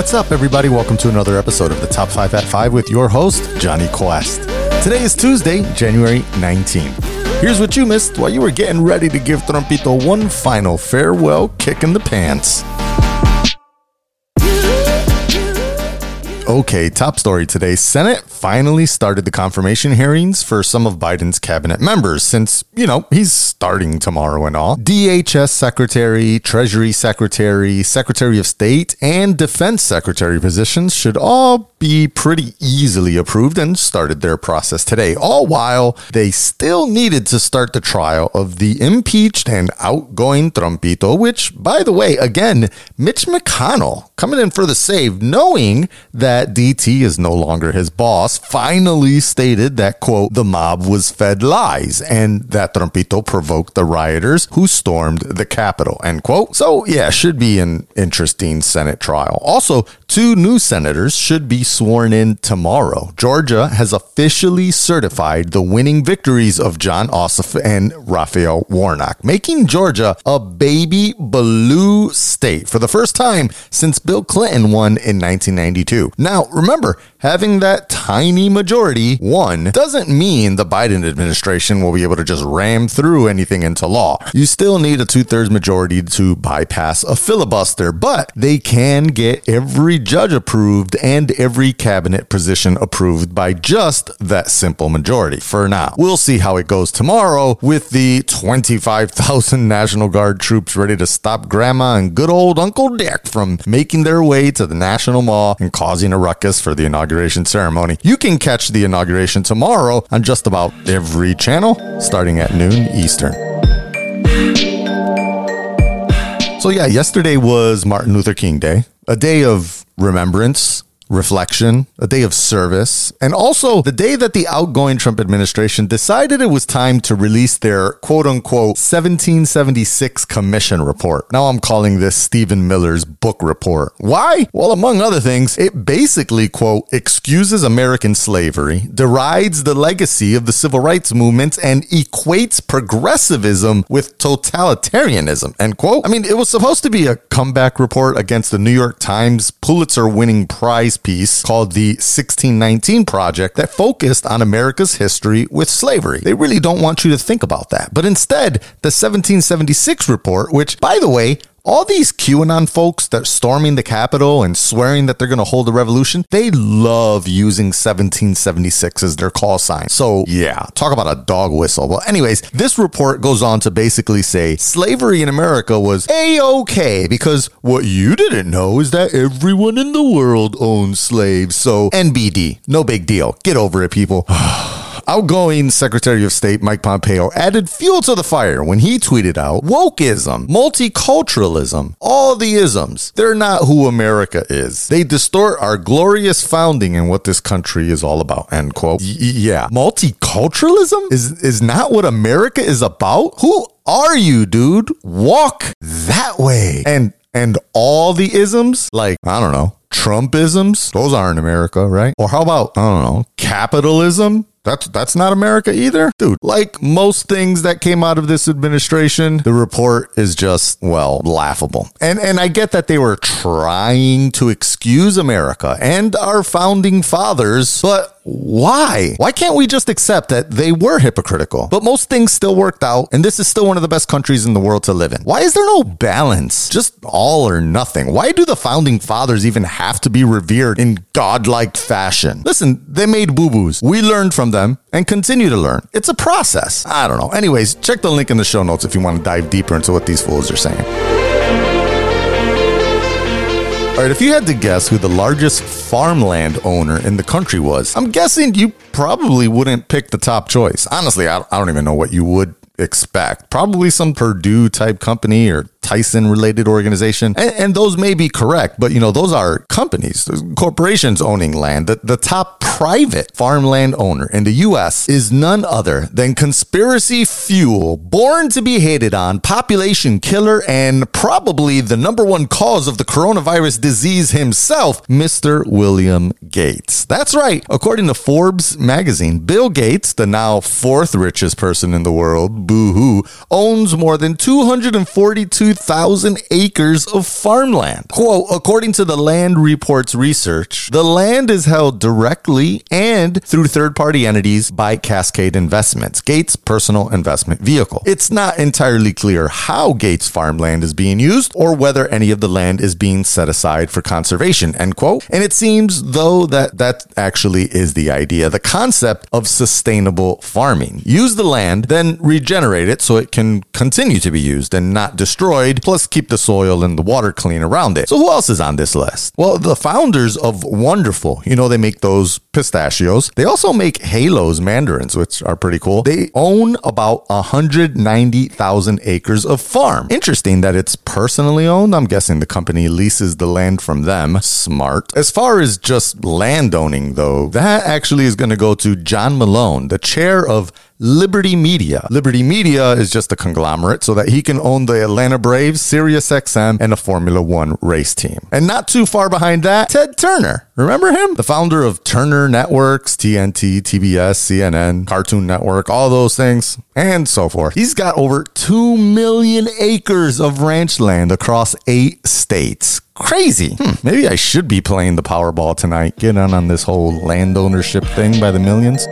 What's up, everybody? Welcome to another episode of the Top 5 at 5 with your host, Johnny Quest. Today is Tuesday, January 19th. Here's what you missed while you were getting ready to give Trumpito one final farewell kick in the pants. Okay, top story today. Senate finally started the confirmation hearings for some of Biden's cabinet members since, you know, he's starting tomorrow and all. DHS Secretary, Treasury Secretary, Secretary of State, and Defense Secretary positions should all be pretty easily approved and started their process today, all while they still needed to start the trial of the impeached and outgoing Trumpito, which, by the way, again, Mitch McConnell coming in for the save, knowing that that DT is no longer his boss, finally stated that, quote, the mob was fed lies and that Trumpito provoked the rioters who stormed the Capitol, end quote. So, yeah, should be an interesting Senate trial. Also, two new senators should be sworn in tomorrow. Georgia has officially certified the winning victories of Jon Ossoff and Raphael Warnock, making Georgia a baby blue state for the first time since Bill Clinton won in 1992. Now, now, remember, having that tiny majority, one, doesn't mean the Biden administration will be able to just ram through anything into law. You still need a two thirds majority to bypass a filibuster, but they can get every judge approved and every cabinet position approved by just that simple majority for now. We'll see how it goes tomorrow with the 25,000 National Guard troops ready to stop Grandma and good old Uncle Dick from making their way to the National Mall and causing a ruckus for the inauguration ceremony. You can catch the inauguration tomorrow on just about every channel starting at noon Eastern. So, yeah, yesterday was Martin Luther King Day, a day of remembrance, reflection, a day of service, and also the day that the outgoing Trump administration decided it was time to release their quote unquote 1776 commission report. Now I'm calling this Stephen Miller's book report. Why? Well, among other things, it basically quote excuses American slavery, derides the legacy of the civil rights movement, and equates progressivism with totalitarianism. End quote. I mean, it was supposed to be a comeback report against the New York Times Pulitzer winning prize piece called the 1619 Project that focused on America's history with slavery. They really don't want you to think about that. But instead, the 1776 report, which, by the way, all these QAnon folks that storming the Capitol and swearing that they're going to hold a revolution, they love using 1776 as their call sign. So, yeah, talk about a dog whistle. Well, anyways, this report goes on to basically say slavery in America was a okay because what you didn't know is that everyone in the world owns slaves. So, NBD, no big deal. Get over it, people. Outgoing Secretary of State Mike Pompeo added fuel to the fire when he tweeted out wokeism, multiculturalism, all the isms. They're not who America is. They distort our glorious founding and what this country is all about. End quote. Y- yeah. Multiculturalism is, is not what America is about? Who are you, dude? Walk that way. And and all the isms, like, I don't know, Trumpisms, those aren't America, right? Or how about, I don't know, capitalism? That's that's not America either. Dude, like most things that came out of this administration, the report is just well, laughable. And and I get that they were trying to excuse America and our founding fathers, but why? Why can't we just accept that they were hypocritical? But most things still worked out, and this is still one of the best countries in the world to live in. Why is there no balance? Just all or nothing. Why do the founding fathers even have to be revered in godlike fashion? Listen, they made boo boos. We learned from them and continue to learn. It's a process. I don't know. Anyways, check the link in the show notes if you want to dive deeper into what these fools are saying. All right, if you had to guess who the largest farmland owner in the country was, I'm guessing you probably wouldn't pick the top choice. Honestly, I, I don't even know what you would expect. Probably some Perdue type company or Tyson related organization. And, and, those may be correct, but you know, those are companies, corporations owning land. The, the top private farmland owner in the US is none other than conspiracy fuel, born to be hated on, population killer, and probably the number one cause of the coronavirus disease himself, Mr. William Gates. That's right. According to Forbes magazine, Bill Gates, the now fourth richest person in the world, boo hoo, owns more than 242 200,000 acres of farmland. Quote, according to the Land Reports research, the land is held directly and through third party entities by Cascade Investments, Gates' personal investment vehicle. It's not entirely clear how Gates' farmland is being used or whether any of the land is being set aside for conservation, end quote. And it seems, though, that that actually is the idea, the concept of sustainable farming. Use the land, then regenerate it so it can continue to be used and not destroyed, plus keep the soil and the water clean around it. So who else is on this list? Well, the founders of Wonderful, you know, they make those pistachios. They also make Halos mandarins, which are pretty cool. They own about 190,000 acres of farm. Interesting that it's personally owned. I'm guessing the company leases the land from them. Smart. As far as just land owning, though, that actually is going to go to John Malone, the chair of Liberty Media. Liberty Media is just a conglomerate so that he can own the Atlanta Braves, Sirius XM, and a Formula One race team. And not too far behind that, Ted Turner. Remember him? The founder of Turner Networks, TNT, TBS, CNN, Cartoon Network, all those things, and so forth. He's got over 2 million acres of ranch land across eight states. Crazy. Hmm, maybe I should be playing the Powerball tonight. Get on on this whole land ownership thing by the millions.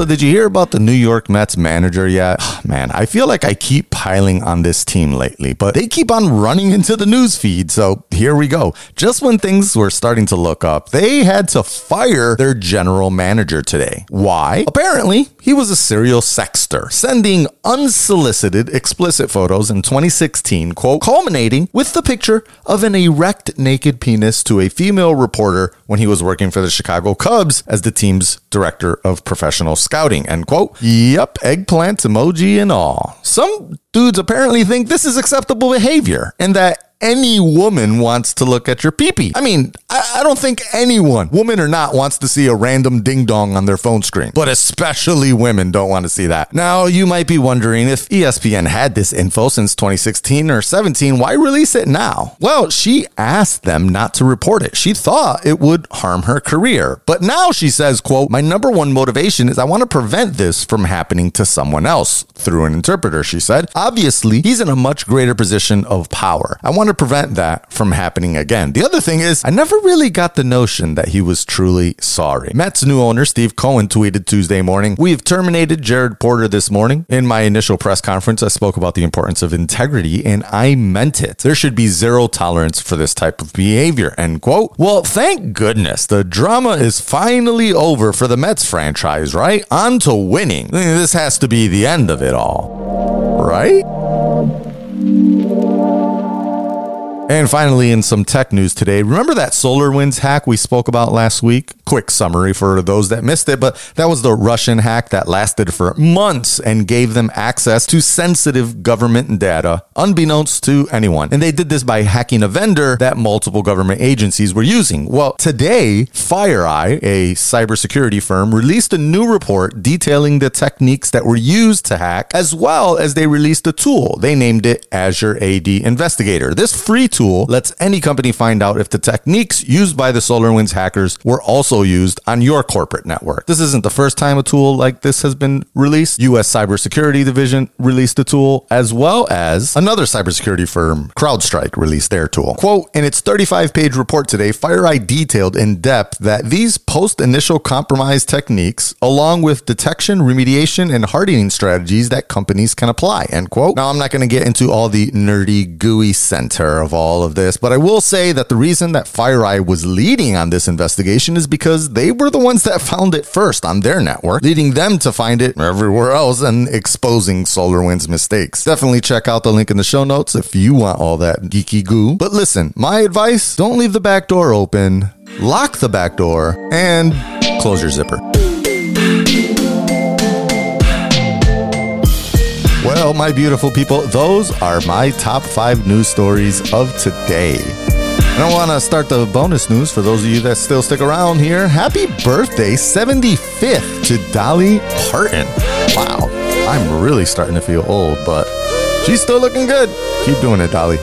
So, did you hear about the New York Mets manager yet? Man, I feel like I keep piling on this team lately, but they keep on running into the news feed. So, here we go. Just when things were starting to look up, they had to fire their general manager today. Why? Apparently, he was a serial sexter, sending unsolicited explicit photos in 2016, quote, culminating with the picture of an erect naked penis to a female reporter when he was working for the Chicago Cubs as the team's director of professional scouting, end quote. Yep, eggplant emoji and all. Some dudes apparently think this is acceptable behavior and that any woman wants to look at your peepee. I mean, I, I, don't think anyone, woman or not, wants to see a random ding dong on their phone screen, but especially women don't want to see that. Now, you might be wondering if ESPN had this info since 2016 or 17, why release it now? Well, she asked them not to report it. She thought it would harm her career. But now she says, quote, my number one motivation is I want to prevent this from happening to someone else through an interpreter, she said. Obviously, he's in a much greater position of power. I want to prevent that from happening again. The other thing is, I never really got the notion that he was truly sorry. Mets new owner Steve Cohen tweeted Tuesday morning, We have terminated Jared Porter this morning. In my initial press conference, I spoke about the importance of integrity, and I meant it. There should be zero tolerance for this type of behavior. End quote. Well, thank goodness the drama is finally over for the Mets franchise, right? On to winning. This has to be the end of it all, right? And finally, in some tech news today, remember that SolarWinds hack we spoke about last week? Quick summary for those that missed it, but that was the Russian hack that lasted for months and gave them access to sensitive government data, unbeknownst to anyone. And they did this by hacking a vendor that multiple government agencies were using. Well, today, FireEye, a cybersecurity firm, released a new report detailing the techniques that were used to hack, as well as they released a tool. They named it Azure AD Investigator. This free tool lets any company find out if the techniques used by the SolarWinds hackers were also used on your corporate network. This isn't the first time a tool like this has been released. US Cybersecurity Division released a tool, as well as another cybersecurity firm, CrowdStrike, released their tool. Quote, in its 35 page report today, FireEye detailed in depth that these post initial compromise techniques, along with detection, remediation, and hardening strategies that companies can apply, end quote. Now, I'm not going to get into all the nerdy, gooey center of all of this, but I will say that the reason that FireEye was leading on this investigation is because they were the ones that found it first on their network, leading them to find it everywhere else and exposing SolarWinds mistakes. Definitely check out the link in the show notes if you want all that geeky goo. But listen, my advice don't leave the back door open, lock the back door, and close your zipper. Well, my beautiful people, those are my top five news stories of today. And I want to start the bonus news for those of you that still stick around here. Happy birthday, 75th, to Dolly Parton. Wow, I'm really starting to feel old, but she's still looking good. Keep doing it, Dolly.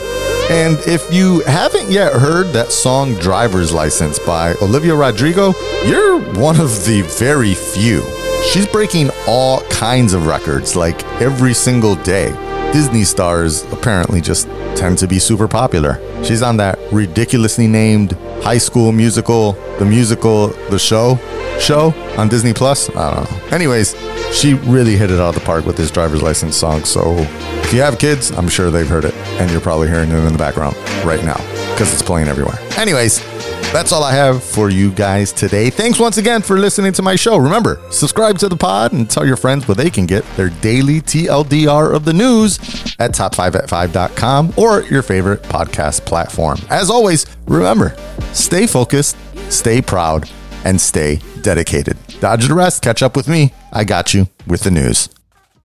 And if you haven't yet heard that song Driver's License by Olivia Rodrigo, you're one of the very few she's breaking all kinds of records like every single day. Disney stars apparently just tend to be super popular. She's on that ridiculously named high school musical, the musical, the show, show on Disney Plus. I don't know. Anyways, she really hit it out of the park with this driver's license song. So if you have kids, I'm sure they've heard it, and you're probably hearing it in the background right now because it's playing everywhere. Anyways, that's all I have for you guys today. Thanks once again for listening to my show. Remember, subscribe to the pod and tell your friends where they can get their daily TLDR of the news at top5at5.com or your favorite podcast platform. As always, remember, stay focused, stay proud, and stay dedicated. Dodge the rest. Catch up with me. I got you with the news.